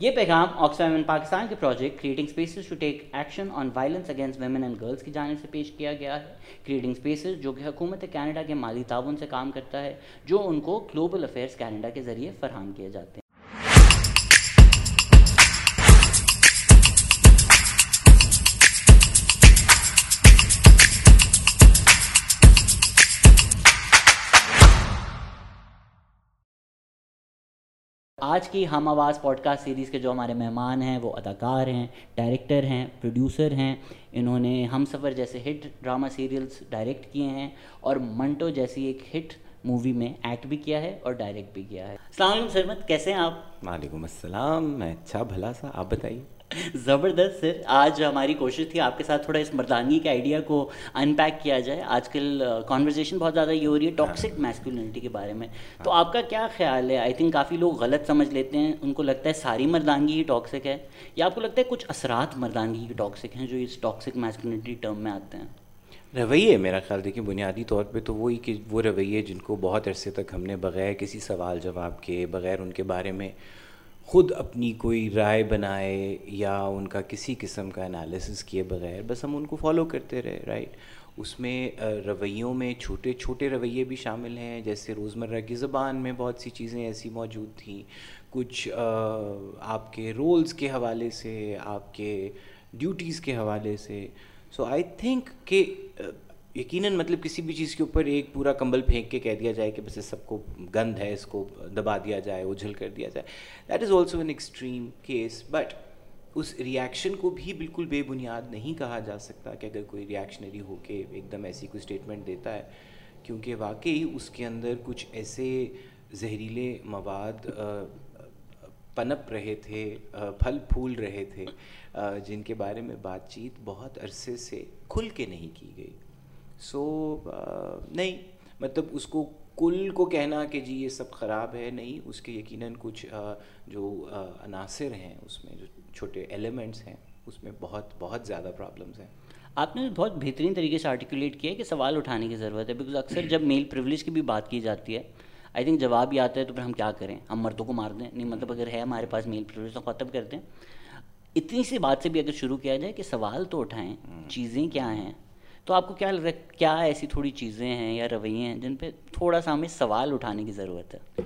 یہ پیغام Oxfam in Pakistan کے project creating spaces to take action on violence against women and girls کی جانب سے پیش کیا گیا ہے۔ کریٹنگ اسپیسز جو کہ حکومت کینیڈا کے مالی تعاون سے کام کرتا ہے، جو ان کو گلوبل افیئرس کینیڈا کے ذریعے فراہم کیے جاتے ہیں۔ آج کی ہم آواز پوڈ کاسٹ سیریز کے جو ہمارے مہمان ہیں، وہ اداکار ہیں، ڈائریکٹر ہیں، پروڈیوسر ہیں۔ انہوں نے ہم سفر جیسے ہٹ ڈرامہ سیریلز ڈائریکٹ کیے ہیں اور منٹو جیسی ایک ہٹ مووی میں ایکٹ بھی کیا ہے اور ڈائریکٹ بھی کیا ہے۔ السلام علیکم سرمت کیسے ہیں آپ؟ وعلیکم السلام، میں اچھا بھلا سا، آپ بتائیے۔ زبردست سر آج ہماری کوشش تھی آپ کے ساتھ تھوڑا اس مردانگی کے آئیڈیا کو ان پیک کیا جائے۔ آج کل کانورزیشن بہت زیادہ یہ ہو رہی ہے ٹاکسک میسکولنٹی کے بارے میں۔ تو آپ کا کیا خیال ہے؟ آئی تھنک کافی لوگ غلط سمجھ لیتے ہیں۔ ان کو لگتا ہے ساری مردانگی ہی ٹاکسک ہے۔ یا آپ کو لگتا ہے کچھ اثرات مردانگی کی ٹاکسک ہیں جو اس ٹاکسک میسکولنٹی ٹرم میں آتے ہیں؟ رویے میرا خیال دیکھیں بنیادی طور پہ تو وہی کہ وہ رویے جن کو بہت عرصے تک ہم نے بغیر کسی سوال جواب کے بغیر ان کے بارے میں خود اپنی کوئی رائے بنائے یا ان کا کسی قسم کا انالیسس کیے بغیر، بس ہم ان کو فالو کرتے رہے رائٹ اس میں رویوں میں چھوٹے چھوٹے رویے بھی شامل ہیں، جیسے روزمرہ کی زبان میں بہت سی چیزیں ایسی موجود تھیں۔ کچھ آپ کے رولز کے حوالے سے، آپ کے ڈیوٹیز کے حوالے سے۔ سو آئی تھنک کہ یقیناً مطلب کسی بھی چیز کے اوپر ایک پورا کمبل پھینک کے کہہ دیا جائے کہ بس اس سب کو گند ہے، اس کو دبا دیا جائے اجھل کر دیا جائے۔ That is also an extreme case but us reaction کو بھی بالکل بے بنیاد نہیں کہا جا سکتا کہ اگر کوئی ریئیکشنری ہو کے ایک دم ایسی کوئی اسٹیٹمنٹ دیتا ہے، کیونکہ واقعی اس کے اندر کچھ ایسے زہریلے مواد پنپ رہے تھے پھل پھول رہے تھے جن کے بارے میں بات چیت بہت عرصے سے کھل کے نہیں کی گئی۔ سو نہیں مطلب اس کو کل کو کہنا کہ جی یہ سب خراب ہے نہیں اس کے یقیناً کچھ جو عناصر ہیں اس میں جو چھوٹے ایلیمنٹس ہیں اس میں بہت بہت زیادہ پرابلمس ہیں۔ آپ نے بہت بہترین طریقے سے آرٹیکولیٹ کیا ہے کہ سوال اٹھانے کی ضرورت ہے بیکاز اکثر جب میل پریولیج کی بھی بات کی جاتی ہے آئی تھنک جواب ہی آتا ہے تو پھر ہم کیا کریں؟ ہم مردوں کو مار دیں؟ نہیں مطلب اگر ہے ہمارے پاس میل پریولیج تو ختم کر دیں۔ اتنی سی بات سے بھی اگر شروع کیا جائے کہ سوال تو اٹھائیں چیزیں کیا ہیں؟ تو آپ کو کیا لگ رہا ہے کیا ایسی تھوڑی چیزیں ہیں یا رویے ہیں جن پہ تھوڑا سا ہمیں سوال اٹھانے کی ضرورت ہے؟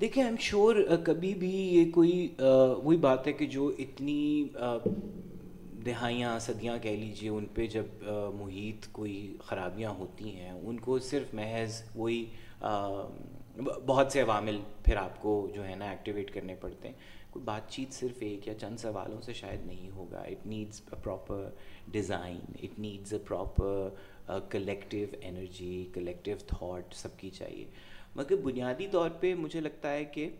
دیکھیں ایم شور کبھی بھی یہ کوئی وہی بات ہے کہ جو اتنی دہائیاں، صدیاں کہہ لیجیے ان پہ جب محیط کوئی خرابیاں ہوتی ہیں، ان کو صرف محض وہی بہت سے عوامل پھر آپ کو جو ہے نا ایکٹیویٹ کرنے پڑتے ہیں۔ کوئی بات چیت صرف ایک یا چند سوالوں سے شاید نہیں ہوگا۔ It needs a proper design it needs a proper collective energy collective thought سب کی چاہیے۔ مگر بنیادی طور پہ مجھے لگتا ہے کہ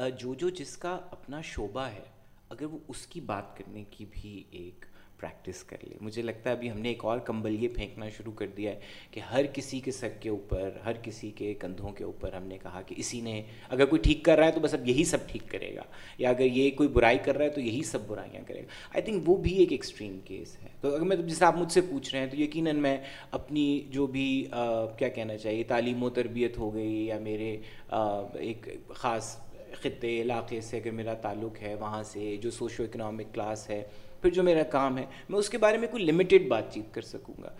uh, جو جو جس کا اپنا شعبہ ہے، اگر وہ اس کی بات کرنے کی بھی ایک پریکٹس کر لے۔ مجھے لگتا ہے ابھی ہم نے ایک اور کمبل یہ پھینکنا شروع کر دیا ہے کہ ہر کسی کے سر کے اوپر، ہر کسی کے کندھوں کے اوپر ہم نے کہا کہ اسی نے، اگر کوئی ٹھیک کر رہا ہے تو بس اب یہی سب ٹھیک کرے گا، یا اگر یہ کوئی برائی کر رہا ہے تو یہی سب برائیاں کرے گا۔ آئی تھنک وہ بھی ایک ایکسٹریم کیس ہے۔ تو اگر میں جیسے آپ مجھ سے پوچھ رہے ہیں تو یقیناً میں اپنی جو بھی کیا کہنا چاہیے، تعلیم و تربیت ہو گئی یا میرے ایک خاص خطے، علاقے سے اگر میرا تعلق ہے، وہاں سے جو سوشو اکنامک کلاس ہے پھر جو میرا کام ہے میں اس کے بارے میں کوئی لمیٹیڈ بات چیت کر سکوں گا۔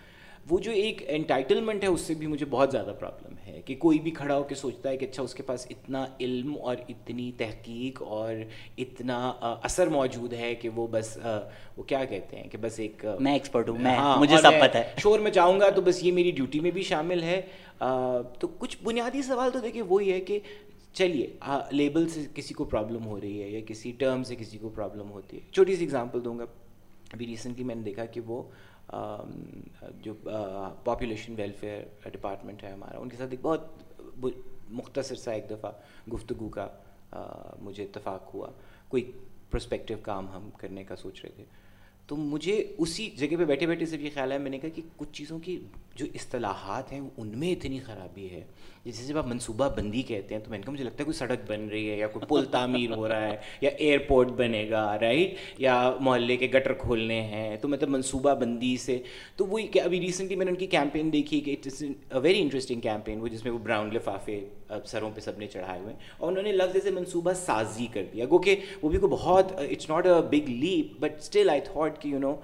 وہ جو ایک انٹائٹلمنٹ ہے اس سے بھی مجھے بہت زیادہ پرابلم ہے کہ کوئی بھی کھڑا ہو کے سوچتا ہے کہ اچھا اس کے پاس اتنا علم اور اتنی تحقیق اور اتنا اثر موجود ہے کہ وہ بس وہ کیا کہتے ہیں کہ بس ایک میں ایکسپرٹ ہوں میں ہاں مجھے سب پتہ ہے۔ شور میں چاہوں گا تو بس یہ میری ڈیوٹی میں بھی شامل ہے۔ تو کچھ بنیادی سوال تو دیکھیں وہی ہے کہ چلیے لیبل سے کسی کو پرابلم ہو رہی ہے یا کسی ٹرم سے کسی کو پرابلم ہوتی ہے۔ چھوٹی سی اگزامپل دوں گا۔ ابھی ریسنٹلی میں نے دیکھا کہ وہ جو پاپولیشن ویلفیئر ڈپارٹمنٹ ہے ہمارا، ان کے ساتھ ایک بہت مختصر سا ایک دفعہ گفتگو کا مجھے اتفاق ہوا۔ کوئی پروسپیکٹیو کام ہم کرنے کا سوچ رہے تھے۔ تو مجھے اسی جگہ پہ بیٹھے بیٹھے سے بھی خیال ہے میں نے کہا کہ کچھ چیزوں کی جو اصطلاحات ہیں، ان میں اتنی خرابی ہے۔ جیسے جب آپ منصوبہ بندی کہتے ہیں تو میں نے کہا مجھے لگتا ہے کوئی سڑک بن رہی ہے یا کوئی پل تعمیر ہو رہا ہے یا ایئرپورٹ بنے گا رائٹ یا محلے کے گٹر کھولنے ہیں۔ تو مطلب منصوبہ بندی سے تو وہی کہ ابھی ریسنٹلی میں نے ان کی کیمپین دیکھی کہ it is a very interesting campaign وہ جس میں وہ براؤن لفافے سروں پہ سب نے چڑھائے ہوئے ہیں۔ اور انہوں نے لفظ جیسے منصوبہ سازی کر دیا۔ گو کہ وہ بھی کو بہت it's not a big leap but still I thought کہ یو نو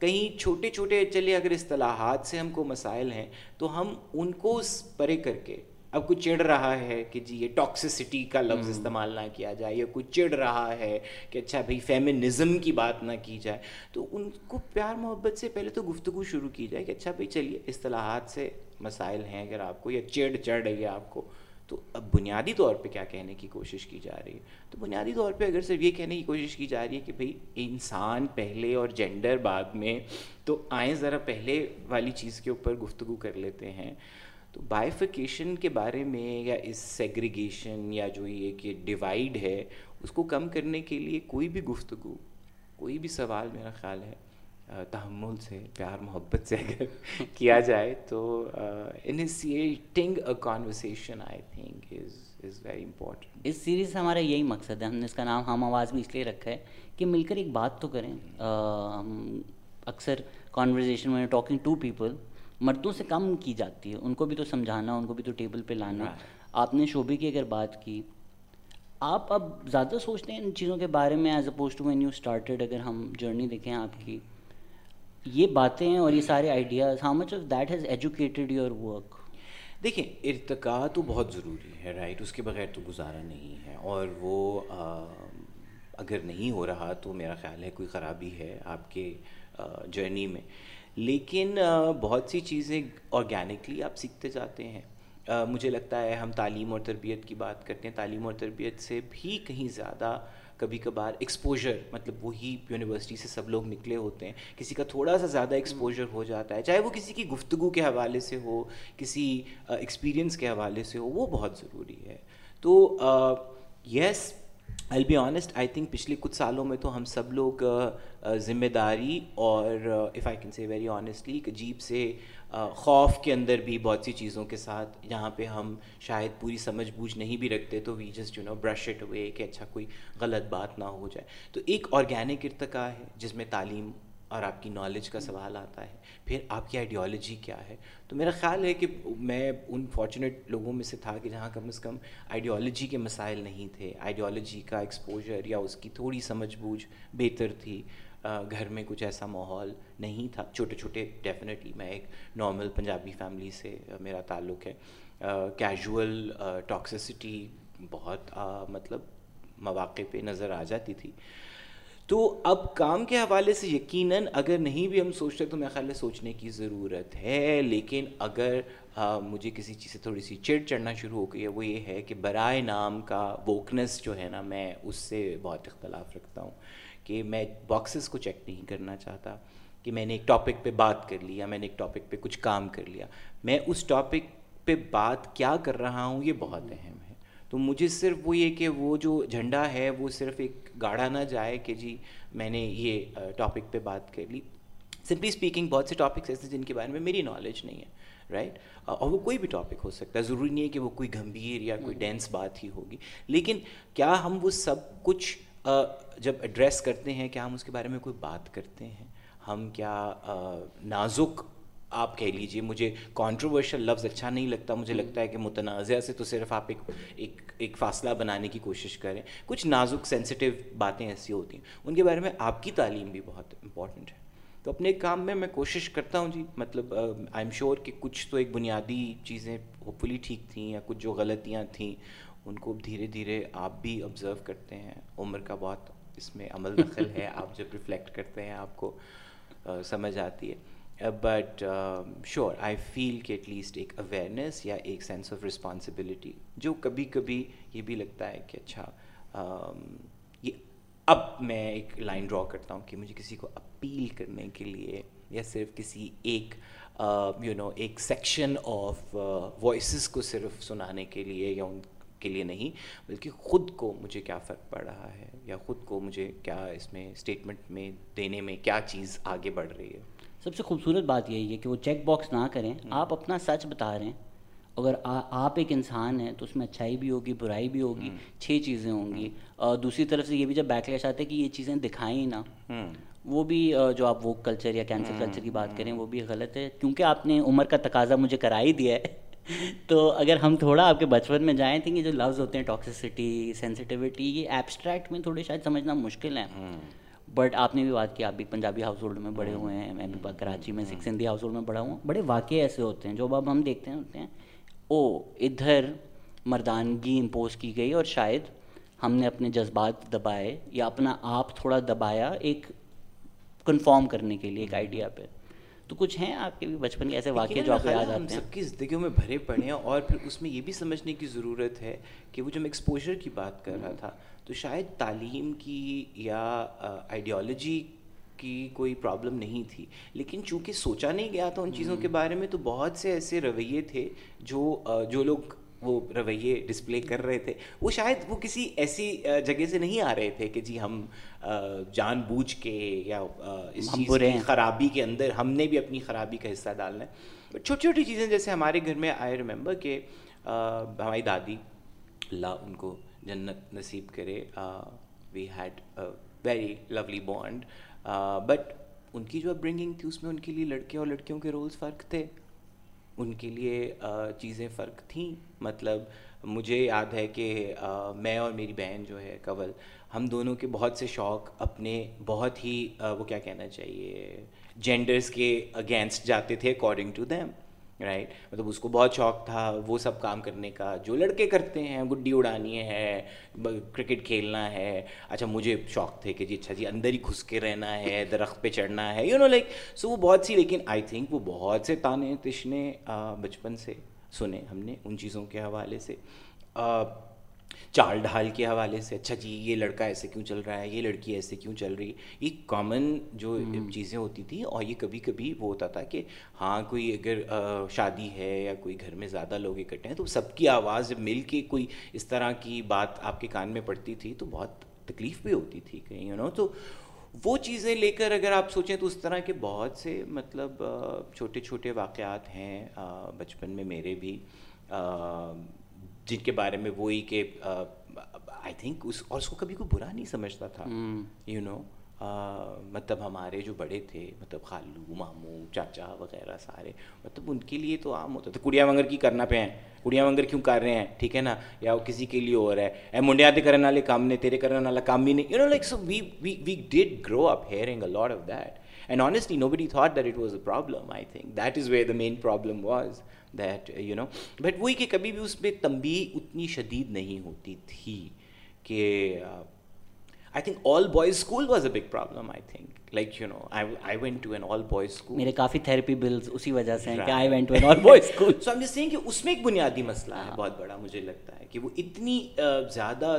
کہیں چھوٹے چھوٹے چلے اگر اصطلاحات سے ہم کو مسائل ہیں تو ہم ان کو پرے کر کے اب کوئی چڑھ رہا ہے کہ جی یہ ٹاکسسٹی کا لفظ استعمال نہ کیا جائے یا کوئی چڑھ رہا ہے کہ اچھا بھائی فیمنزم کی بات نہ کی جائے۔ تو ان کو پیار محبت سے پہلے تو گفتگو شروع کی جائے کہ اچھا بھائی چلیے اصطلاحات سے مسائل ہیں اگر آپ کو یا چڑھ چڑھ رہی ہے آپ کو۔ تو اب بنیادی طور پہ کیا کہنے کی کوشش کی جا رہی ہے؟ تو بنیادی طور پہ اگر صرف یہ کہنے کی کوشش کی جا رہی ہے کہ بھائی انسان پہلے اور جینڈر بعد میں تو آئیں ذرا پہلے والی چیز کے اوپر گفتگو کر لیتے ہیں۔ تو بائیفیکیشن کے بارے میں یا اس سیگریگیشن یا جو یہ کہ ڈیوائڈ ہے، اس کو کم کرنے کے لیے کوئی بھی گفتگو، کوئی بھی سوال میرا خیال ہے تحمل سے پیار محبت سے اگر کیا جائے تو initiating a conversation I think is is very important us series سے ہمارا یہی مقصد ہے۔ ہم نے اس کا نام ہم آواز بھی اس لیے رکھا ہے کہ مل کر ایک بات تو کریں۔ اکثر کانورزیشن میں ٹاکنگ ٹو پیپل مردوں سے کم کی جاتی ہے۔ ان کو بھی تو سمجھانا ان کو بھی تو ٹیبل پہ لانا۔ آپ نے شعبے کی اگر بات کی آپ اب زیادہ سوچتے ہیں ان چیزوں کے بارے میں as opposed to when you started اگر ہم جرنی دیکھیں آپ کی۔ یہ باتیں اور یہ سارے ideas how much of that has educated your work دیکھیں ارتقا تو بہت ضروری ہے رائٹ اس کے بغیر تو گزارا نہیں ہے، اور وہ اگر نہیں ہو رہا تو میرا خیال ہے کوئی خرابی ہے آپ کے جرنی میں۔ لیکن بہت سی چیزیں آرگینکلی آپ سیکھتے جاتے ہیں۔ مجھے لگتا ہے ہم تعلیم اور تربیت کی بات کرتے ہیں، تعلیم اور تربیت سے بھی کہیں زیادہ کبھی کبھار ایکسپوجر مطلب وہی یونیورسٹی سے سب لوگ نکلے ہوتے ہیں۔ کسی کا تھوڑا سا زیادہ ایکسپوجر ہو جاتا ہے، چاہے وہ کسی کی گفتگو کے حوالے سے ہو، کسی ایکسپیرئنس کے حوالے سے ہو، وہ بہت ضروری ہے۔ تو yes I be honest I think پچھلے کچھ سالوں میں تو ہم سب لوگ ذمہ داری اور if I can say very honestly ایک عجیب سے خوف کے اندر بھی بہت سی چیزوں کے ساتھ جہاں پہ ہم شاید پوری سمجھ بوجھ نہیں بھی رکھتے، تو we just you know brush it ہوئے کہ اچھا کوئی غلط بات نہ ہو جائے۔ تو ایک آرگینک ارتقا ہے جس میں تعلیم اور آپ کی نالج کا سوال آتا ہے۔ پھر آپ کی آئیڈیالوجی کیا ہے؟ تو میرا خیال ہے کہ میں ان فارچونیٹ لوگوں میں سے تھا کہ جہاں کم از کم آئیڈیالوجی کے مسائل نہیں تھے۔ آئیڈیالوجی کا ایکسپوجر یا اس کی تھوڑی سمجھ بوجھ بہتر تھی۔ گھر میں کچھ ایسا ماحول نہیں تھا۔ چھوٹے چھوٹے ڈیفینیٹلی میں ایک نارمل پنجابی فیملی سے میرا تعلق ہے۔ کیجول ٹاکسسٹی بہت مطلب مواقع پہ نظر آ جاتی تھی۔ تو اب کام کے حوالے سے یقیناً اگر نہیں بھی ہم سوچتے تو میرا خیال ہے سوچنے کی ضرورت ہے۔ لیکن اگر مجھے کسی چیز سے تھوڑی سی چڑ چڑھنا شروع ہو گئی ہے، وہ یہ ہے کہ برائے نام کا ووکنس جو ہے نا، میں اس سے بہت اختلاف رکھتا ہوں۔ کہ میں باکسز کو چیک نہیں کرنا چاہتا کہ میں نے ایک ٹاپک پہ بات کر لیا میں نے ایک ٹاپک پہ کچھ کام کر لیا۔ میں اس ٹاپک پہ بات کیا کر رہا ہوں یہ بہت اہم ہے۔ تو مجھے صرف وہ یہ کہ وہ جو جھنڈا ہے وہ صرف ایک گاڑا نہ جائے کہ جی میں نے یہ ٹاپک پہ بات کر لی۔ سمپلی اسپیکنگ بہت سے ٹاپکس ایسے جن کے بارے میں میری نالج نہیں ہے رائٹ اور وہ کوئی بھی ٹاپک ہو سکتا ہے۔ ضروری نہیں ہے کہ وہ کوئی گھمبیر یا کوئی ڈینس بات ہی ہوگی۔ لیکن کیا ہم وہ سب کچھ جب ایڈریس کرتے ہیں کیا ہم اس کے بارے میں کوئی بات کرتے ہیں ہم کیا نازک آپ کہہ لیجیے مجھے کانٹروورشل لفظ اچھا نہیں لگتا مجھے لگتا ہے کہ متنازع سے تو صرف آپ ایک ایک ایک فاصلہ بنانے کی کوشش کریں۔ کچھ نازک سینسٹیو باتیں ایسی ہوتی ہیں ان کے بارے میں آپ کی تعلیم بھی بہت امپورٹنٹ ہے۔ تو اپنے کام میں میں کوشش کرتا ہوں جی مطلب آئی ایم شیور کہ کچھ تو ایک بنیادی چیزیں ہوپ فلی ٹھیک تھیں یا کچھ جو غلطیاں تھیں۔ ان کو دھیرے دھیرے آپ بھی آبزرو کرتے ہیں۔ عمر کا بہت اس میں عمل دخل ہے آپ جب ریفلیکٹ کرتے ہیں آپ کو سمجھ آتی ہے۔ بٹ شیور آئی فیل کہ ایٹ لیسٹ ایک اویئرنیس یا ایک سینس آف رسپانسبلٹی جو کبھی کبھی یہ بھی لگتا ہے کہ اچھا یہ اب میں ایک لائن ڈرا کرتا ہوں کہ مجھے کسی کو اپیل کرنے کے لیے یا صرف کسی ایک یو نو ایک سیکشن آف وائسز کو صرف سنانے کے لیے یا ان کے لیے نہیں بلکہ خود کو مجھے کیا فرق پڑ رہا ہے یا خود کو مجھے کیا اس میں اسٹیٹمنٹ میں دینے میں کیا چیز آگے بڑھ رہی ہے؟ سب سے خوبصورت بات یہی ہے کہ وہ چیک باکس نہ کریں آپ اپنا سچ بتا رہے ہیں۔ اگر آپ ایک انسان ہیں تو اس میں اچھائی بھی ہوگی برائی بھی ہوگی چھ چیزیں ہوں گی۔ دوسری طرف سے یہ بھی جب بیک لیش آتا ہے کہ یہ چیزیں دکھائیں نا وہ بھی جو آپ وہ کلچر یا کینسر کلچر کی بات کریں وہ بھی غلط ہے۔ کیونکہ آپ نے عمر کا تقاضا مجھے کرا ہی دیا ہے۔ تو اگر ہم تھوڑا آپ کے بچپن میں جائیں تھے کہ جو لفظ ہوتے ہیں ٹاکسسٹی سینسٹیوٹی یہ ایبسٹریکٹ میں تھوڑے شاید سمجھنا مشکل ہے۔ بٹ آپ نے بھی بات کی آپ بھی پنجابی ہاؤس ہولڈ میں بڑے ہوئے ہیں میں بھی کراچی میں سکس سندھی ہاؤس ہولڈ میں بڑا ہوں۔ بڑے واقعے ایسے ہوتے ہیں جو اب ہم دیکھتے ہیں ہوتے ہیں او ادھر مردانگی امپوز کی گئی اور شاید ہم نے اپنے جذبات دبائے یا اپنا آپ تھوڑا دبایا ایک کنفارم کرنے کے لیے ایک آئیڈیا پہ۔ تو کچھ ہیں آپ کے بھی بچپن کے ایسے واقعے جو آپ کو یاد آتے ہیں؟ سب کی زندگیوں میں بھرے پڑے ہیں اور پھر اس میں یہ بھی سمجھنے کی ضرورت ہے کہ وہ جو میں ایکسپوجر کی بات کر رہا تھا تو شاید تعلیم کی یا آئیڈیالوجی کی کوئی پرابلم نہیں تھی۔ لیکن چونکہ سوچا نہیں گیا تھا ان چیزوں کے بارے میں تو بہت سے ایسے رویے تھے جو جو لوگ وہ رویے ڈسپلے کر رہے تھے۔ وہ شاید وہ کسی ایسی جگہ سے نہیں آ رہے تھے کہ جی ہم جان بوجھ کے یا اس چیز کی خرابی کے اندر ہم نے بھی اپنی خرابی کا حصہ ڈالنا ہے۔ چھوٹی چھوٹی چیزیں جیسے ہمارے گھر میں آئی ریمبر کہ ہماری دادی اللہ ان کو جنت نصیب کرے۔ We had very lovely bond but ان کی جو برنگنگ تھی اس میں ان کے لیے لڑکے اور لڑکیوں کے رولز فرق تھے۔ ان کے لیے چیزیں فرق تھیں۔ مطلب مجھے یاد ہے کہ میں اور میری بہن جو ہے کول ہم دونوں کے بہت سے شوق اپنے بہت ہی وہ کیا کہنا چاہیے جینڈرس کے اگینسٹ جاتے تھے اکارڈنگ ٹو دیم رائٹ مطلب اس کو بہت شوق تھا، وہ سب کام کرنے کا۔ جو لڑکے کرتے ہیں، گڈی اڑانی ہے کرکٹ کھیلنا ہے۔ اچھا مجھے شوق تھے کہ جی اچھا جی اندر ہی گھس کے رہنا ہے، درخت پہ چڑھنا ہے یو نو لائک سو وہ بہت سی، لیکن آئی تھنک وہ بہت سے تانے تشنے بچپن سے سنے ہم نے ان چیزوں کے حوالے سے۔ چال ڈھال کے حوالے سے اچھا جی یہ لڑکا ایسے کیوں چل رہا ہے؟ یہ لڑکی ایسے کیوں چل رہی؟ ہے یہ کامن جو چیزیں ہوتی تھیں اور یہ کبھی کبھی وہ ہوتا تھا کہ ہاں کوئی اگر شادی ہے یا کوئی گھر میں زیادہ لوگ اکٹھے ہیں تو سب کی آواز مل کے کوئی اس طرح کی بات آپ کے کان میں پڑتی تھی تو بہت تکلیف بھی ہوتی تھی کہیں یو نو تو وہ چیزیں لے کر اگر آپ سوچیں تو اس طرح کے بہت سے مطلب چھوٹے چھوٹے واقعات ہیں بچپن میں میرے بھی جن کے بارے میں وہی کہ آئی تھنک اس اور اس کو کبھی کوئی برا نہیں سمجھتا تھا۔ یو نو مطلب ہمارے جو بڑے تھے مطلب خالو ماموں چاچا وغیرہ سارے مطلب ان کے لیے تو عام ہوتا تھا۔ کڑیا منگر کی کرنا پہ ہیں۔ کڑیا منگر کیوں کر رہے ہیں؟ ٹھیک ہے نا؟ یا وہ کسی کے لیے ہو رہا ہے۔ اے منڈیا تے کرنے والے کام نے تیرے کرنے والا کام بھی نہیں۔ You know like so we we we did grow up hearing a lot of that honestly nobody thought that it was a problem I think that is where the main problem was that you know but وہی کہ کبھی بھی اس میں تمبی اتنی شدید نہیں ہوتی تھی کہ I think all boys school was a big problem I think like you know I went to an all boys school میرے کافی تھیراپی بلز اسی وجہ سے ہیں کہ I went to an all boys school so just saying کہ اس میں ایک بنیادی مسئلہ ہے بہت بڑا مجھے لگتا ہے کہ وہ اتنی زیادہ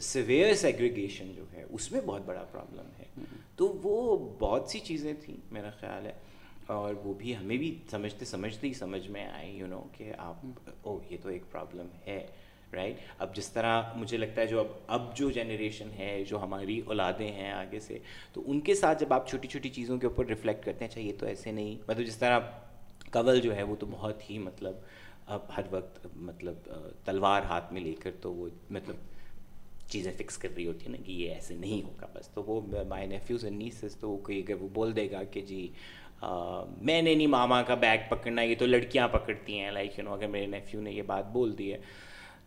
سویئر سیگریگیشن جو ہے، اس میں بہت بڑا پرابلم ہے۔ تو وہ بہت سی چیزیں تھیں میرا خیال ہے۔ اور وہ بھی ہمیں بھی سمجھتے سمجھتے ہی سمجھ میں آئے یو نو کہ آپ او یہ تو ایک پرابلم ہے رائٹ اب جس طرح مجھے لگتا ہے جو اب اب جو جنریشن ہے، جو ہماری اولادیں ہیں آگے سے، تو ان کے ساتھ جب آپ چھوٹی چھوٹی چیزوں کے اوپر ریفلیکٹ کرتے ہیں اچھا یہ تو ایسے نہیں۔ مطلب جس طرح کول جو ہے وہ تو بہت ہی مطلب اب ہر وقت مطلب تلوار ہاتھ میں لے کر تو وہ مطلب چیزیں فکس کر رہی ہوتی ہیں نا کہ یہ ایسے نہیں ہوگا۔ بس تو وہ مائی نیفیوز اینڈ نیسز تو وہ کوئی اگر وہ بول دے گا کہ جی میں نے نہیں ماما کا بیگ پکڑنا، یہ تو لڑکیاں پکڑتی ہیں لائک یو نو اگر میرے نیفیو نے یہ بات بول دی ہے۔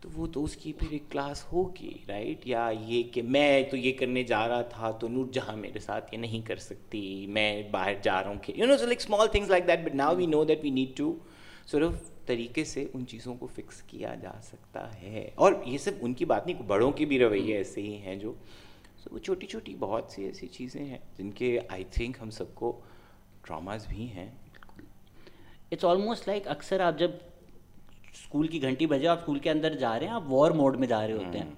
تو وہ تو اس کی پھر ایک کلاس ہوگی رائٹ یا یہ کہ میں تو یہ کرنے جا رہا تھا تو نور جہاں میرے ساتھ یہ نہیں کر سکتی، میں باہر جا رہا ہوں کہ you know so like small things like that but now we know that we need to صرف طریقے سے ان چیزوں کو فکس کیا جا سکتا ہے۔ اور یہ سب ان کی بات نہیں، بڑوں کے بھی رویے ایسے ہی ہیں جو سو وہ چھوٹی چھوٹی بہت سی ایسی چیزیں ہیں جن کے آئی تھنک ہم سب کو ٹراماز بھی ہیں۔ اٹس آلموسٹ لائک اکثر آپ جب اسکول کی گھنٹی بجے آپ اسکول کے اندر جا رہے ہیں آپ وار موڈ میں جا رہے ہوتے ہیں۔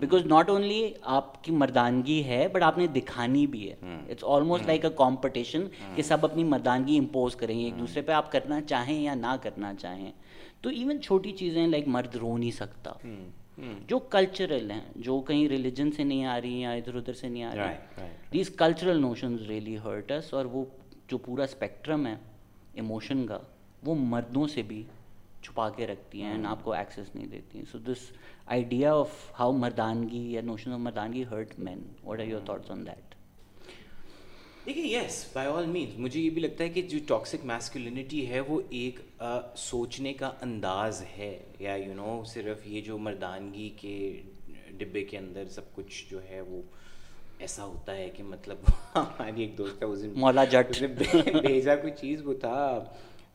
بیکاز ناٹ اونلی آپ کی مردانگی ہے بٹ آپ نے دکھانی بھی ہے۔ It's almost like a competition کہ سب اپنی مردانگی امپوز کریں گے ایک دوسرے پہ آپ کرنا چاہیں یا نہ کرنا چاہیں۔ تو ایون چھوٹی چیزیں لائک مرد رو نہیں سکتا۔ جو کلچرل ہیں جو کہیں ریلیجن سے نہیں آ رہی یا ادھر ادھر سے نہیں آ رہی these cultural notions really hurts اور وہ جو پورا اسپیکٹرم ہے ایموشن کا وہ مردوں سے بھی چھپا کے رکھتی ہیں آپ کو ایکسیس نہیں دیتی. So this idea of how مردانگی یا notion of مردانگی hurt men what are your thoughts on that دیکھیے یس بائی آل مینس مجھے یہ بھی لگتا ہے کہ جو ٹاکسک میسکولینٹی ہے وہ ایک سوچنے کا انداز ہے. یا یو نو صرف یہ جو مردانگی کے ڈبے کے اندر سب کچھ جو ہے وہ ایسا ہوتا ہے کہ مطلب ہماری ایک دوست کا اس مولا جٹ. بھیجا کوئی چیز وہ تھا.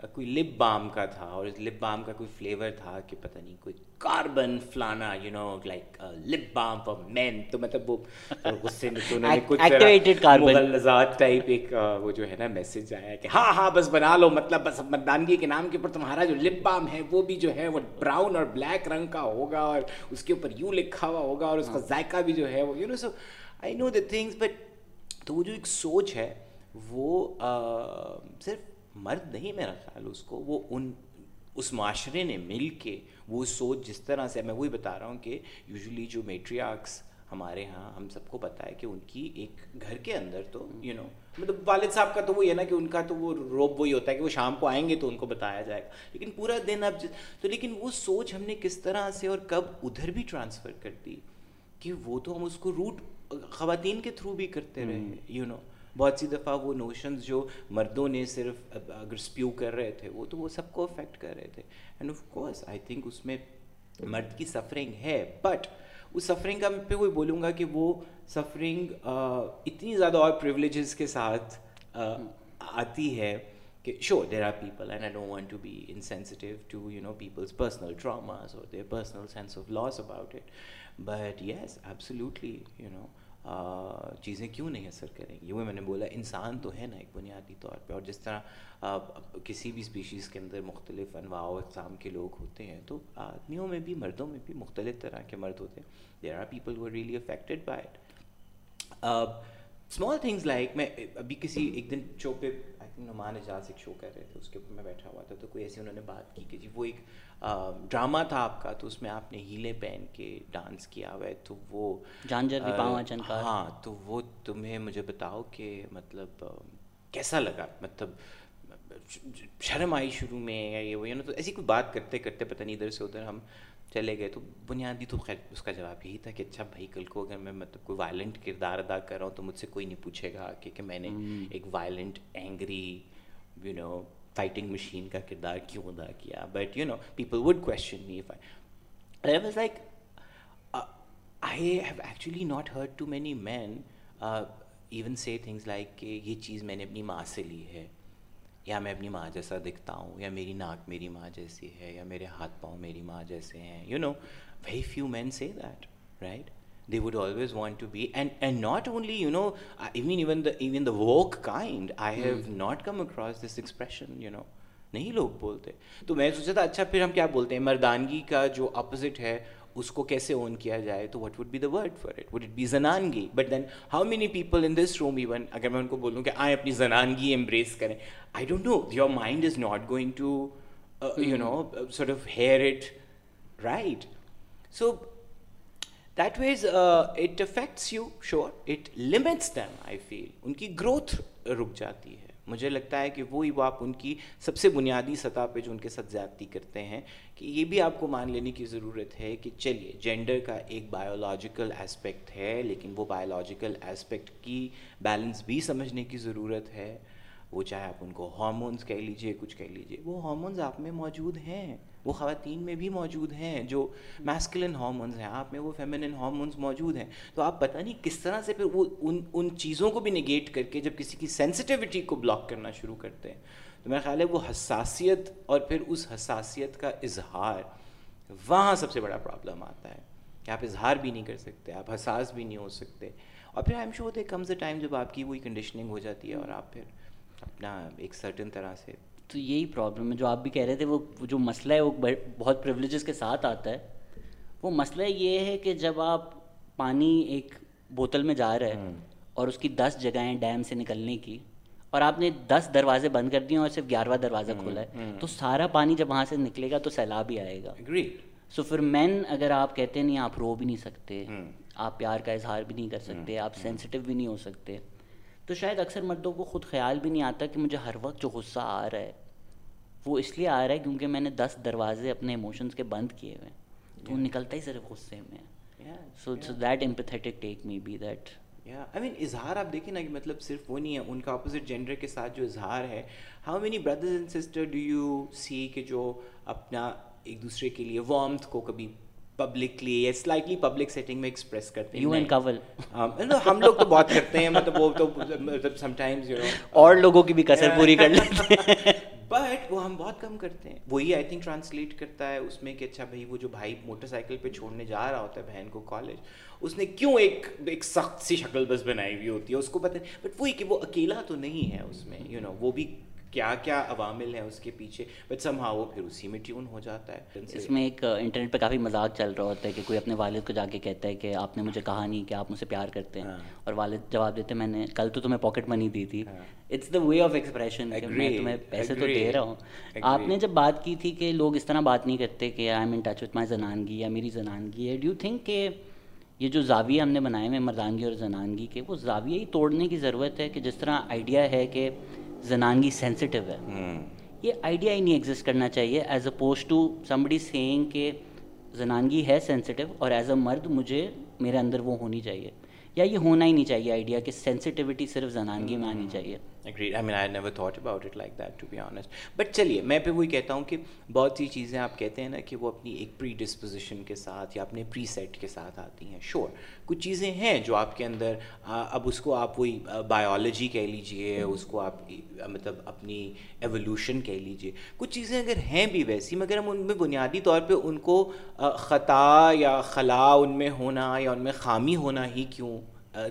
کوئی لپ بام کا تھا اور اس لپ بام کا کوئی فلیور تھا کہ پتہ نہیں کوئی کاربن فلانا you know like lip balm for men تو مطلب وہ غصے میں تو انہوں نے کچھ مغلزات ٹائپ ایک وہ جو ہے نا میسج آیا کہ ہاں ہاں بس بنا لو مطلب بس مردانگی کے نام کے اوپر تمہارا جو لپ بام ہے وہ بھی جو ہے وہ براؤن اور بلیک رنگ کا ہوگا اور اس کے اوپر یوں لکھا ہوا ہوگا اور اس کا ذائقہ بھی جو ہے وہ you know so I know the things but تو وہ جو ایک سوچ ہے وہ صرف مرد نہیں میرا خیال اس کو وہ ان اس معاشرے نے مل کے وہ سوچ جس طرح سے میں وہی بتا رہا ہوں کہ یوزلی جو میٹریاکس ہمارے ہاں ہم سب کو پتہ ہے کہ ان کی ایک گھر کے اندر تو یو نو مطلب والد صاحب کا تو وہ یہ نا کہ ان کا تو وہ روب وہی ہوتا ہے کہ وہ شام کو آئیں گے تو ان کو بتایا جائے گا۔ لیکن پورا دن اب تو لیکن وہ سوچ ہم نے کس طرح سے اور کب ادھر بھی ٹرانسفر کر دی کہ وہ تو ہم اس کو روٹ خواتین کے تھرو بھی کرتے رہے یو نو بہت سی دفعہ وہ نوشنز جو مردوں نے صرف اگر اسپیو کر رہے تھے، وہ تو وہ سب کو افیکٹ کر رہے تھے۔ And of course I think اس میں مرد کی سفرنگ ہے۔ بٹ اس سفرنگ کا میں پہ وہی بولوں گا کہ وہ سفرنگ اتنی زیادہ اور پریولیجز کے ساتھ آتی ہے کہ so there are people and I don't want to be insensitive to you know people's personal traumas اور their personal sense of loss about it but yes absolutely you know چیزیں کیوں نہیں اثر کریں گی؟ وہ میں نے بولا، انسان تو ہے نا ایک بنیادی طور پہ، اور جس طرح کسی بھی اسپیشیز کے اندر مختلف انواع و اقسام کے لوگ ہوتے ہیں، تو آدمیوں میں بھی، مردوں میں بھی مختلف طرح کے مرد ہوتے ہیں۔ There are people who really affected by it small things like میں ابھی کسی ایک دن شو پہ آئی تھنک نعمان اجاز ایک شو کر رہے تھے اس کے اوپر میں بیٹھا ہوا تھا تو کوئی ایسی انہوں نے بات کی کہ جی وہ ایک ڈرامہ تھا آپ کا تو اس میں آپ نے ہیلے پہن کے ڈانس کیا ہوا ہے تو وہ ہاں تو وہ تمہیں مجھے بتاؤ کہ مطلب کیسا لگا؟ مطلب شرم آئی شروع میں یا یہ وہ نا تو ایسی کوئی بات کرتے کرتے پتہ نہیں ادھر سے ادھر ہم چلے گئے تو بنیادی تو خیر اس کا جواب یہی تھا کہ اچھا بھائی کل کو اگر میں مطلب کوئی وائلنٹ کردار ادا کر رہا ہوں تو مجھ سے کوئی نہیں پوچھے گا کہ کہ میں نے ایک violent angry you know fighting machine کا کردار کیوں ادا کیا؟ But you know people would question me I was like I have actually not heard too many men even say things like کہ یہ چیز میں نے اپنی ماں سے لی ہے۔ یا میں اپنی ماں جیسا دکھتا ہوں یا میری ناک میری ماں جیسی ہے یا میرے ہاتھ پاؤں میری ماں جیسے ہیں you know very few men say that right they would always want to be and and not only you know uh, even even the even the woke kind i have mm. not come across this expression you know. نہیں لوگ بولتے۔ تو میں سوچا تھا اچھا پھر ہم کیا بولتے ہیں؟ مردانگی کا جو اپوزٹ ہے اس کو کیسے اون کیا جائے تو what would be the word for it would it be زنانگی؟ But then how many people in this room even اگر میں ان کو بولوں کہ آئیں اپنی زنانگی امبریس کریں I don't know your mind is not going to you know sort of hear it right so that ways it affects you sure it limits them I feel ان کی گروتھ رک جاتی ہے مجھے لگتا ہے کہ وہی وہ آپ ان کی سب سے بنیادی سطح پہ جو ان کے ساتھ زیادتی کرتے ہیں، کہ یہ بھی آپ کو مان لینے کی ضرورت ہے کہ چلیے جینڈر کا ایک بایولوجیکل اسپیکٹ ہے، لیکن وہ بایولوجیکل اسپیکٹ کی بیلنس بھی سمجھنے کی ضرورت ہے۔ وہ چاہے آپ ان کو ہارمونس کہہ لیجیے کچھ کہہ لیجیے وہ ہارمونز آپ میں موجود ہیں۔ وہ خواتین میں بھی موجود ہیں جو میسکلن ہارمونز ہیں۔ آپ میں وہ فیمنن ہارمونز موجود ہیں۔ تو آپ پتہ نہیں کس طرح سے پھر وہ ان ان چیزوں کو بھی نگیٹ کر کے جب کسی کی سینسٹیوٹی کو بلاک کرنا شروع کرتے ہیں۔ تو میرا خیال ہے وہ حساسیت اور پھر اس حساسیت کا اظہار وہاں سب سے بڑا پرابلم آتا ہے۔ کہ آپ اظہار بھی نہیں کر سکتے، آپ حساس بھی نہیں ہو سکتے۔ اور پھر I am sure they comes a time جب آپ کی وہی کنڈیشننگ ہو جاتی ہے اور آپ پھر اپنا ایک سرٹن طرح سے تو یہی پرابلم ہے۔ جو آپ بھی کہہ رہے تھے وہ جو مسئلہ ہے وہ بہت پریولیجز کے ساتھ آتا ہے۔ وہ مسئلہ یہ ہے کہ جب آپ پانی ایک بوتل میں جا رہے ہیں اور اس کی دس جگہیں ڈیم سے نکلنے کی اور آپ نے دس دروازے بند کر دیے اور صرف گیارہواں دروازہ کھولا ہے تو سارا پانی جب وہاں سے نکلے گا تو سیلاب ہی آئے گا۔ سو پھر مین اگر آپ کہتے ہیں نہیں آپ رو بھی نہیں سکتے۔ آپ پیار کا اظہار بھی نہیں کر سکتے آپ سینسٹیو بھی نہیں ہو سکتے۔ تو شاید اکثر مردوں کو خود خیال بھی نہیں آتا کہ مجھے ہر وقت جو غصہ آ رہا ہے وہ اس لیے آ رہا ہے کیونکہ میں نے دس دروازے اپنے ایموشنس کے بند کیے ہوئے ہیں۔ تو نکلتا ہی صرف غصے میں۔ So so that empathetic take me be that یا آئی مین اظہار آپ دیکھیں نا کہ مطلب صرف وہ نہیں ہے ان کا اپوزٹ جینڈر کے ساتھ جو اظہار ہے how many brothers and sister do you see کہ جو اپنا ایک دوسرے کے لیے وارمتھ کو کبھی پبلکلی یا سلائٹلی پبلک سیٹنگ میں ایکسپریس کرتے ہیں. یو اینڈ کول ہم لوگ تو بہت کرتے ہیں مطلب وہ تو مطلب سم ٹائمز یو نو اور لوگوں کی بھی کثر پوری کر لیتے ہیں۔ بٹ وہ ہم بہت کم کرتے ہیں۔ وہی آئی تھنک ٹرانسلیٹ کرتا ہے اس میں کہ اچھا بھائی وہ جو بھائی موٹر سائیکل پہ چھوڑنے جا رہا ہوتا ہے بہن کو کالج اس نے کیوں ایک ایک سخت سی شکل بس بنائی ہوئی ہوتی ہے؟ اس کو پتہ بٹ وہی کہ وہ اکیلا تو نہیں ہے اس میں یو نو وہ بھی کیا کیا عوامل ہیں اس کے پیچھے بٹ سم ہاں وہ پھر اسی میں ٹیون ہو جاتا ہے۔ اس میں ایک انٹرنیٹ پہ کافی مذاق چل رہا ہوتا ہے کہ کوئی اپنے والد کو جا کے کہتا ہے کہ آپ نے مجھے کہا نہیں کہ آپ مجھ سے پیار کرتے ہیں۔ اور والد جواب دیتے میں نے کل تو تمہیں پاکٹ منی دی تھی۔ It's the way of expression کہ میں تمہیں پیسے تو دے رہا ہوں۔ آپ نے جب بات کی تھی کہ لوگ اس طرح بات نہیں کرتے کہ I am in touch with my زنانگی یا میری زنانگی ہے ڈو یو تھنک کہ یہ جو زاویہ ہم نے بنائے ہوئے مردانگی اور زنانگی کے وہ زاویہ ہی توڑنے کی ضرورت ہے؟ کہ جس طرح آئیڈیا ہے کہ زنانگی سینسٹیو ہے۔ یہ آئیڈیا ہی نہیں ایگزسٹ کرنا چاہیے۔ As opposed to somebody saying کہ زنانگی ہے سینسٹیو اور ایز اے مرد مجھے میرے اندر وہ ہونی چاہیے۔ یا یہ ہونا ہی نہیں چاہیے آئیڈیا کہ سینسٹیوٹی صرف زنانگی میں آنی چاہیے۔ Agreed I mean I never thought about it like that to be honest but چلیے میں پھر وہی کہتا ہوں کہ بہت سی چیزیں آپ کہتے ہیں نا کہ وہ اپنی ایک پری ڈسپوزیشن کے ساتھ یا اپنے پری سیٹ کے ساتھ آتی ہیں شور کچھ چیزیں ہیں جو آپ کے اندر اب اس کو آپ وہی بایولوجی کہہ لیجیے اس کو آپ مطلب اپنی ایولیوشن کہہ لیجیے کچھ چیزیں اگر ہیں بھی ویسی مگر ہم ان میں بنیادی طور پہ ان کو خطا یا خلا ان میں ہونا یا ان میں خامی ہونا ہی کیوں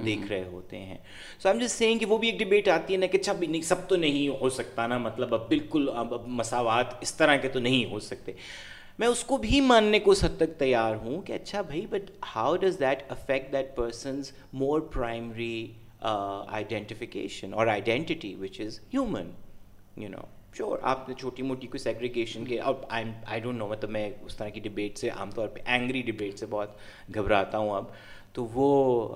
دیکھ رہے ہوتے ہیں۔ سو ایم جسٹ سینگ کہ وہ بھی ایک ڈبیٹ آتی ہے نا کہ اچھا بھی نہیں سب تو نہیں ہو سکتا نا مطلب اب بالکل اب مساوات اس طرح کے تو نہیں ہو سکتے۔ میں اس کو بھی ماننے کو اس حد تک تیار ہوں کہ اچھا بھائی but how does that affect that person's more primary identification اور identity which is human you know sure آپ نے چھوٹی موٹی کوئی سیگریگیشن کے اب آئی ڈونٹ نو مطلب میں اس طرح کی ڈبیٹ سے عام طور پہ اینگری ڈبیٹ سے بہت گھبراتا ہوں اب۔ تو وہ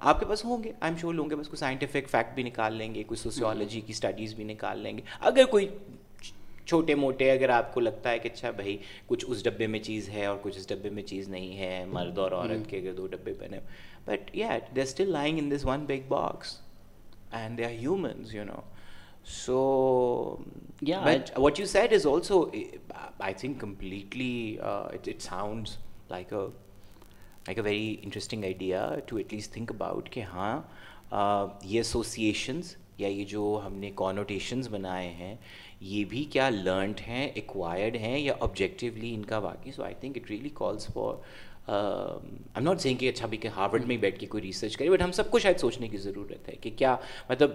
آپ کے پاس ہوں گے آئی ایم شیور لوں گے بس کوئی سائنٹیفک فیکٹ بھی نکال لیں گے کوئی سوسیولوجی کی اسٹڈیز بھی نکال لیں گے۔ اگر کوئی چھوٹے موٹے اگر آپ کو لگتا ہے کہ اچھا بھائی کچھ اس ڈبے میں چیز ہے اور کچھ اس ڈبے میں چیز نہیں ہے مرد اور عورت کے اگر دو ڈبے بنے بٹ یا they still lying in this one big box and they are humans you know so what you said is also I think completely it sounds like a like a very interesting idea to at least think about کہ ہاں یہ associations یا یہ جو ہم نے کانوٹیشنز بنائے ہیں، یہ بھی کیا لرنڈ ہیں ایکوائرڈ ہیں یا آبجیکٹیولی ان کا واقعی؟ So I think it really calls for I not saying کہ اچھا بھی کہ ہارورڈ میں بیٹھ کے کوئی ریسرچ کرے بٹ ہم سب کو شاید سوچنے کی ضرورت ہے کہ کیا مطلب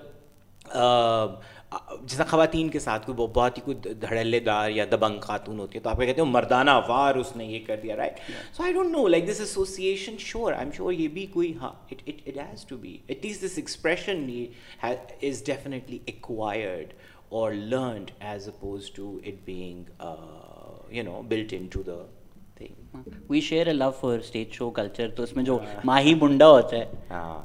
جیسا خواتین کے ساتھ کوئی بہت ہی کوئی دھڑلے دار یا دبنگ خاتون ہوتی ہے تو آپ کہتے ہیں مردانہ وار اس نے یہ کر دیا right so I don't know like this association sure I am sure یہ بھی کوئی ہاں it it has to be at least this expression is definitely acquired اور learned as opposed to it being you know built into the we share a love for stage show culture تو اس میں جو ماہی منڈا ہوتا ہے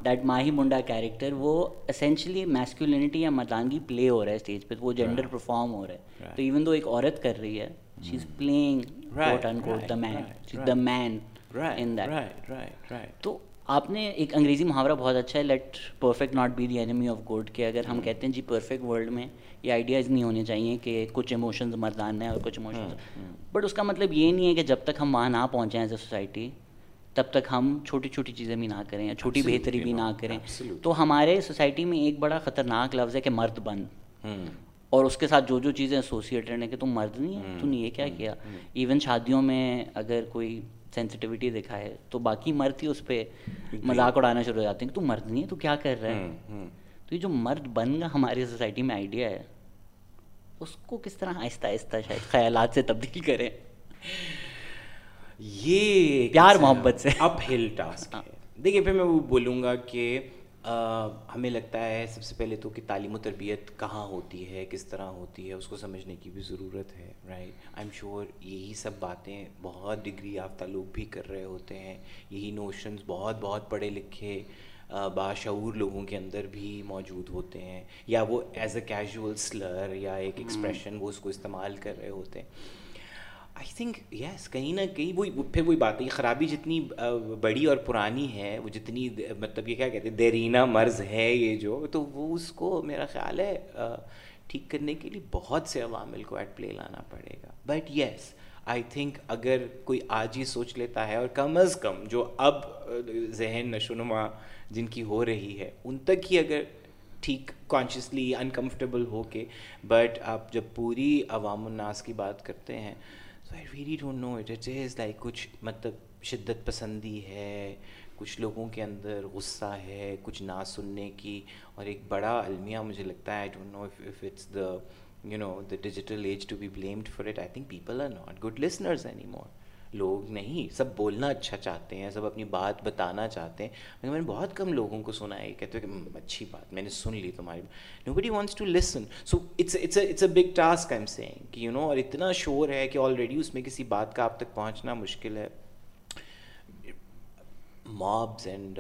that ماہی منڈا character وہ اسینشلی میسکولینٹی یا مردانگی پلے ہو رہا ہے اسٹیج پہ وہ جینڈر پرفارم ہو رہا ہے۔ تو ایون دو ایک عورت کر رہی ہے شی is playing the main the main in that تو آپ نے ایک انگریزی محاورہ بہت اچھا ہے let perfect not be the enemy of good کہ اگر ہم کہتے ہیں جی پرفیکٹ ورلڈ میں یہ آئیڈیاز نہیں ہونے چاہیے کہ کچھ ایموشنز مردان ہیں اور کچھ ایموشنز بٹ اس کا مطلب یہ نہیں ہے کہ جب تک ہم وہاں نہ پہنچیں ایز اے سوسائٹی تب تک ہم چھوٹی چھوٹی چیزیں بھی نہ کریں یا چھوٹی بہتری بھی نہ کریں۔ تو ہمارے سوسائٹی میں ایک بڑا خطرناک لفظ ہے کہ مرد بند اور اس کے ساتھ جو جو چیزیں ایسوسیٹیڈ ہیں کہ تم مرد نہیں ہے تم نے یہ کیا کیا؟ ایون شادیوں میں اگر کوئی سینسٹیوٹی دکھائے تو باقی مرد ہی اس پہ مذاق اڑانا شروع ہو جاتے ہیں کہ تو مرد نہیں ہے تو کیا کر رہا ہے؟ تو یہ جو مرد بن گا ہماری سوسائٹی میں آئیڈیا ہے اس کو کس طرح آہستہ آہستہ شاید خیالات سے تبدیل کریں؟ یہ پیار محبت سے۔ اپ ہل ٹاسک دیکھیے پھر میں وہ بولوں گا کہ ہمیں لگتا ہے سب سے پہلے تو کہ تعلیم و تربیت کہاں ہوتی ہے کس طرح ہوتی ہے اس کو سمجھنے کی بھی ضرورت ہے رائٹ آئی ایم شیور یہی سب باتیں بہت ڈگری یافتہ لوگ بھی کر رہے ہوتے ہیں یہی نوشنز بہت بہت پڑھے لکھے باشعور لوگوں کے اندر بھی موجود ہوتے ہیں یا وہ ایز اے کیجول سلر یا ایک ایکسپریشن وہ اس کو استعمال کر رہے ہوتے ہیں۔ آئی تھنک یس کہیں نہ کہیں وہی پھر وہی بات ہے خرابی جتنی بڑی اور پرانی ہے، وہ جتنی مطلب یہ کیا کہتے ہیں، دیرینہ مرض ہے یہ جو، تو وہ اس کو میرا خیال ہے ٹھیک کرنے کے لیے بہت سے عوامل کو ایٹ پلے لانا پڑے گا۔ بٹ یس آئی تھنک اگر کوئی آج ہی سوچ لیتا ہے، اور کم از کم جو اب ذہن نشو نما جن کی ہو رہی ہے، ان تک ہی اگر ٹھیک کانشیسلی انکمفرٹیبل ہو کے بٹ آپ جب پوری عوام الناس کی بات کرتے ہیں so I really don't know it it is like کچھ مطلب شدت پسندی ہے کچھ لوگوں کے اندر غصہ ہے کچھ نہ سننے کی اور ایک بڑا المیہ مجھے لگتا ہے I don't know if it's the you know the digital age to be blamed for it I think people are not good listeners anymore لوگ نہیں، سب بولنا اچھا چاہتے ہیں، سب اپنی بات بتانا چاہتے ہیں۔ میں نے بہت کم لوگوں کو سنا ہے کہتے ہیں کہ اچھی بات، میں نے سن لی تمہاری nobody wants to listen so it's it's a big task I am saying کہ یو نو اور اتنا شور ہے کہ آلریڈی اس میں کسی بات کا آپ تک پہنچنا مشکل ہے۔ مابز اینڈ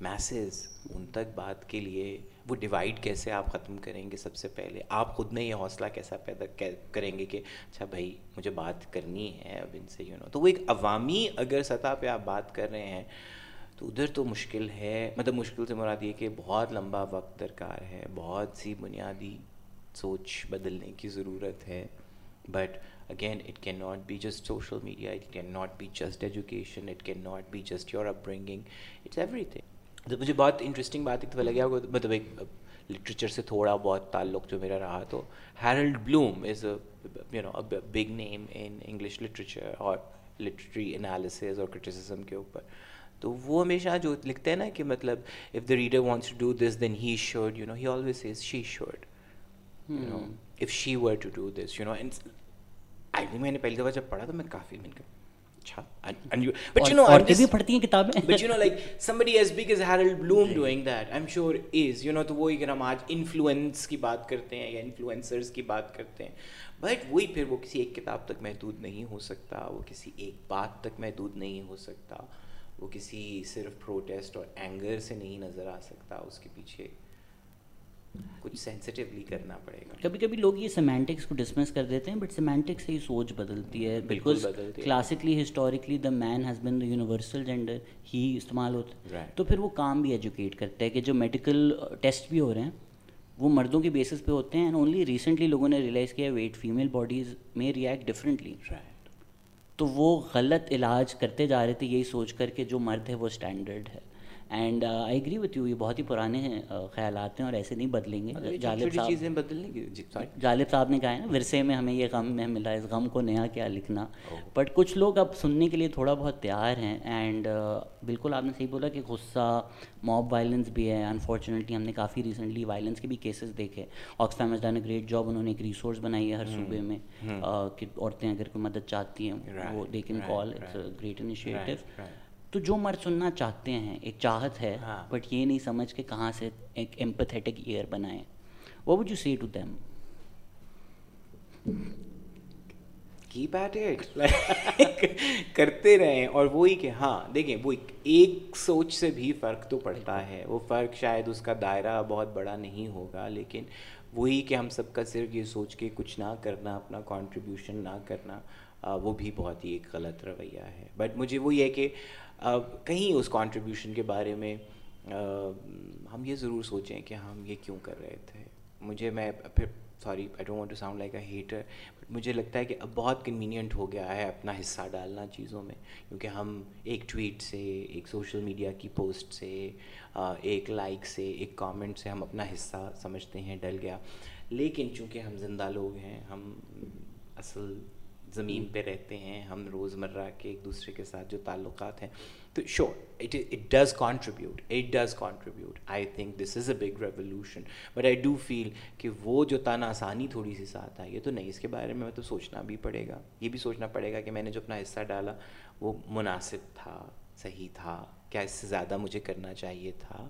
میسز ان تک بات کے لیے وہ ڈیوائڈ کیسے آپ ختم کریں گے سب سے پہلے؟ آپ خود میں یہ حوصلہ کیسا پیدا کریں گے کہ اچھا بھائی، مجھے بات کرنی ہے اب ان سے یو نو تو وہ ایک عوامی اگر سطح پہ آپ بات کر رہے ہیں، تو ادھر تو مشکل ہے مطلب مشکل سے مراد یہ کہ بہت لمبا وقت درکار ہے، بہت سی بنیادی سوچ بدلنے کی ضرورت ہے۔ But again it can not be just social media it can not be just education it can not be just your upbringing it's everything تو مجھے بہت انٹرسٹنگ بات ایک تو لگا مطلب ایک لٹریچر سے تھوڑا بہت تعلق جو میرا رہا تو Harold Bloom is you know big name in English literature اور لٹری انالیسز اور کرٹیسزم کے اوپر۔ تو وہ ہمیشہ جو لکھتے ہیں نا کہ مطلب if the reader wants to do this then he should you know he always is she should you know if she were to do this you know I think میں نے پہلی دفعہ جب پڑھا تو میں کافی میں انفلوئنس کی بات کرتے ہیں یا انفلوئنسرس کی بات کرتے ہیں بٹ وہی پھر وہ کسی ایک کتاب تک محدود نہیں ہو سکتا وہ کسی ایک بات تک محدود نہیں ہو سکتا وہ کسی صرف پروٹیسٹ اور اینگر سے نہیں نظر آ سکتا اس کے پیچھے کچھ سینسٹیولی کرنا پڑے گا۔ کبھی کبھی لوگ یہ سیمینٹکس کو ڈسمس کر دیتے ہیں بٹ سیمینٹکس سے ہی سوچ بدلتی ہے۔ بالکل classically historically the man has been the universal gender ہی استعمال ہوتا ہے۔ تو پھر وہ کام بھی ایجوکیٹ کرتا ہے کہ جو میڈیکل ٹیسٹ بھی ہو رہے ہیں وہ مردوں کی بیسس پہ ہوتے ہیں اینڈ اونلی ریسنٹلی لوگوں نے ریئلائز کیا ویٹ فیمیل باڈیز میں ریئیکٹ ڈفرینٹلی تو وہ غلط علاج کرتے جا رہے تھے یہی سوچ کر کے جو مرد ہے وہ اسٹینڈرڈ ہے۔ And I agree with you یہ بہت ہی پرانے خیالات ہیں اور ایسے نہیں بدلیں گے. جالب صاحب جالب صاحب نے کہا ہے نا ورثے میں ہمیں یہ غم میں ملا اس غم کو نیا کیا لکھنا. بٹ کچھ لوگ اب سننے کے لیے تھوڑا بہت تیار ہیں اینڈ بالکل آپ نے صحیح بولا کہ غصہ موب وائلنس بھی ہے. انفارچونیٹلی ہم نے کافی ریسنٹلی وائلنس کے بھی کیسز دیکھے. Oxfam has done a great job انہوں نے ایک ریسورس بنائی ہے ہر صوبے میں. کہ عورتیں اگر کوئی مدد چاہتی ہیں وہ they can call it's great initiative تو جو مرد سننا چاہتے ہیں ایک چاہت ہے بٹ ہاں۔ یہ نہیں سمجھ کے کہاں سے ایک ایمپتھیٹک ایئر بنائیں۔ وہ would you see to them keep at it کرتے رہیں اور وہی کہ ہاں دیکھیں وہ ایک سوچ سے بھی فرق تو پڑتا ہے۔ وہ فرق شاید اس کا دائرہ بہت بڑا نہیں ہوگا لیکن وہی کہ ہم سب کا صرف یہ سوچ کے کچھ نہ کرنا اپنا کانٹریبیوشن نہ کرنا وہ بھی بہت ہی ایک غلط رویہ ہے۔ بٹ مجھے وہ یہ کہ کہیں اس کانٹریبیوشن کے بارے میں ہم یہ ضرور سوچیں کہ ہم یہ کیوں کر رہے تھے۔ مجھے میں پھر sorry I don't want to sound like a hater but مجھے لگتا ہے کہ اب بہت کنوینئنٹ ہو گیا ہے اپنا حصہ ڈالنا چیزوں میں۔ کیونکہ ہم ایک ٹویٹ سے، ایک سوشل میڈیا کی پوسٹ سے ایک لائک سے، ایک کامنٹ سے ہم اپنا حصہ سمجھتے ہیں، ڈل گیا۔ لیکن چونکہ ہم زندہ لوگ ہیں، ہم اصل زمین پہ رہتے ہیں، ہم روز مرہ کے ایک دوسرے کے ساتھ جو تعلقات ہیں۔ تو sure it it does contribute it does contribute I think this is a big revolution but I do feel کہ وہ جو تن آسانی تھوڑی سی ساتھ آئی ہے تو نہیں، اس کے بارے میں تو سوچنا بھی پڑے گا۔ یہ بھی سوچنا پڑے گا کہ میں نے جو اپنا حصہ ڈالا، وہ مناسب تھا، صحیح تھا۔ کیا اس سے زیادہ مجھے کرنا چاہیے تھا؟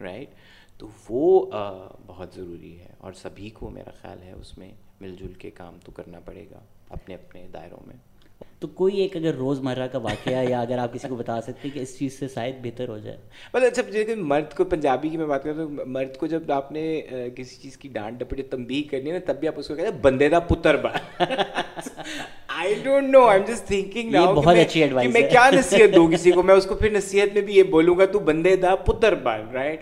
رائٹ تو وہ بہت ضروری ہے۔ اور سبھی کو میرا خیال ہے، اس میں مل جل کے کام تو کرنا پڑے گا۔ اپنے اپنے دائروں میں تو کوئی ایک اگر روز مرہ کا واقعہ یا اگر آپ کسی کو بتا سکتے کہ اس چیز سے شاید بہتر ہو جائے مطلب اچھا جیسے مرد کو پنجابی کی میں بات کروں تو مرد کو جب آپ نے کسی چیز کی ڈانٹ ڈپٹ تنبیہ کرنی ہے نا تب بھی آپ اس کو کہتے ہیں بندے دا پتر با I don't know. I'm just thinking یہ now. بہت اچھی advice میں۔ کیا نصیحت دوں کسی کو میں اس کو پھر نصیحت میں بھی یہ بولوں گا تو بندے دا پتر بن رائٹ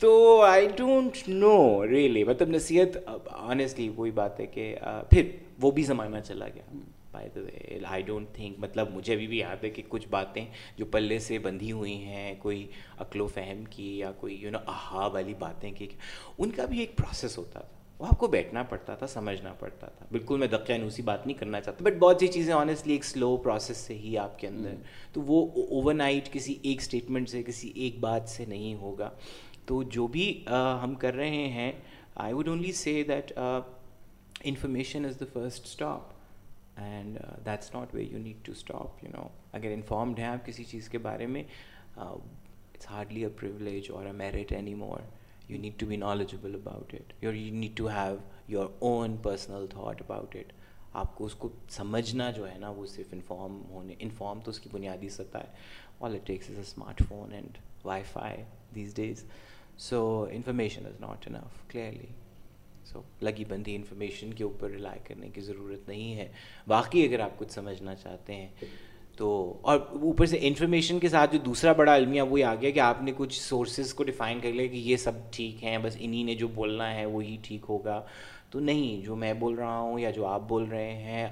تو آئی ڈونٹ نو ریئلی مطلب نصیحت آنیسٹلی وہی بات ہے کہ پھر وہ بھی زمانہ چلا گیا by the way I don't think مطلب مجھے ابھی بھی یاد ہے کہ کچھ باتیں جو پلے سے بندھی ہوئی ہیں کوئی عقل و فہم کی یا کوئی یو نو احا والی باتیں کی ان کا بھی ایک پروسیس ہوتا تھا وہ آپ کو بیٹھنا پڑتا تھا سمجھنا پڑتا تھا بالکل میں دقیانوسی بات نہیں کرنا چاہتا بٹ بہت سی چیزیں آنیسٹلی ایک سلو پروسیس سے ہی آپ کے اندر تو وہ اوور نائٹ کسی ایک اسٹیٹمنٹ سے کسی ایک بات سے نہیں ہوگا تو جو بھی ہم کر رہے ہیں I would only say that information is the first stop and that's not way you need to stop you know اگر انفارمڈ ہیں آپ کسی چیز کے بارے میں it's hardly a privilege or a merit anymore you need to be knowledgeable about it your you need to have your own personal thought about it آپ کو اس کو سمجھنا جو ہے نا، وہ صرف انفارم ہونے انفارم تو اس کی بنیادی سطح ہے. All it takes is a smart phone and wifi these days so information is not enough clearly so لگی بندی انفارمیشن کے اوپر ریلائی کرنے کی ضرورت نہیں ہے۔ باقی اگر آپ کچھ سمجھنا چاہتے ہیں، تو، اور اوپر سے انفارمیشن کے ساتھ جو دوسرا بڑا المیہ وہی آ گیا کہ آپ نے کچھ سورسز کو ڈیفائن کر لیا کہ یہ سب ٹھیک ہیں، بس انہی نے جو بولنا ہے وہی ٹھیک ہوگا۔ تو نہیں، جو میں بول رہا ہوں یا جو آپ بول رہے ہیں،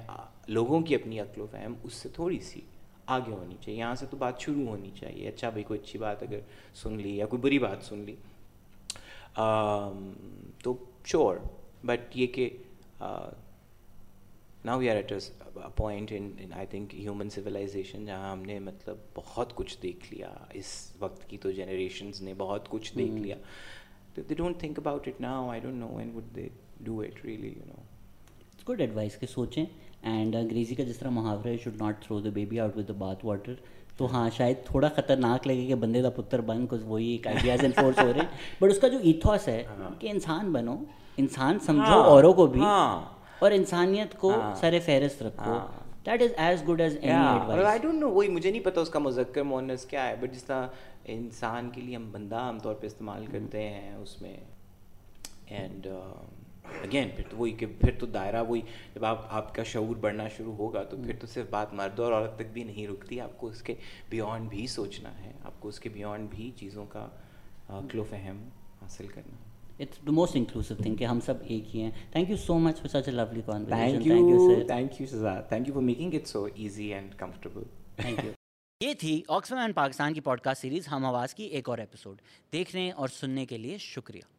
لوگوں کی اپنی عقل و فہم اس سے تھوڑی سی آگے ہونی چاہیے۔ یہاں سے تو بات شروع ہونی چاہیے۔ اچھا بھائی، کوئی اچھی بات اگر سن لی یا کوئی بری بات سن لی۔ تو شور بٹ یہ کہ now we are at point in I think human civilisation جہاں ہم نے مطلب بہت کچھ دیکھ لیا۔ اس وقت کی تو جنریشنز نے بہت کچھ دیکھ لیا۔ They don't think about it now I don't know and would they do it really you know good advice کہ سوچیں۔ اینڈ انگریزی کا جس طرح محاورہ ہے should not throw the baby out with the bath water تو ہاں شاید تھوڑا خطرناک لگے کہ بندے کا پتر بن کچھ وہی ایک آئیڈیاز انفورس ہو رہے ہیں. بٹ اس کا جو ایتھوس ہے کہ انسان بنو انسان سمجھو اوروں کو بھی اور انسانیت کو سر فہرست رکھو. That is as good as I don't know وہی مجھے نہیں پتا اس کا مذکر مونس کیا ہے. بٹ جس طرح انسان کے لیے ہم بندہ عام طور پہ استعمال کرتے ہیں اس میں. اینڈ اگین پھر تو وہی کہ پھر تو دائرہ وہی جب آپ آپ کا شعور بڑھنا شروع ہوگا تو پھر تو صرف بات مرد اور عورت تک بھی نہیں رکتی آپ کو اس کے بیونڈ بھی سوچنا ہے آپ کو اس کے بیونڈ بھی چیزوں کا عقل و فہم حاصل کرنا ہے۔ It's the most inclusive thing کہ ہم سب ایک ہی ہیں۔ Thank you so much for such a lovely thank you thank you thank you for making it so easy and comfortable thank you یہ تھی آکسفم اینڈ پاکستان کی پوڈ کاسٹ سیریز ہم آواز کی ایک اور ایپیسوڈ دیکھنے اور سننے کے لیے شکریہ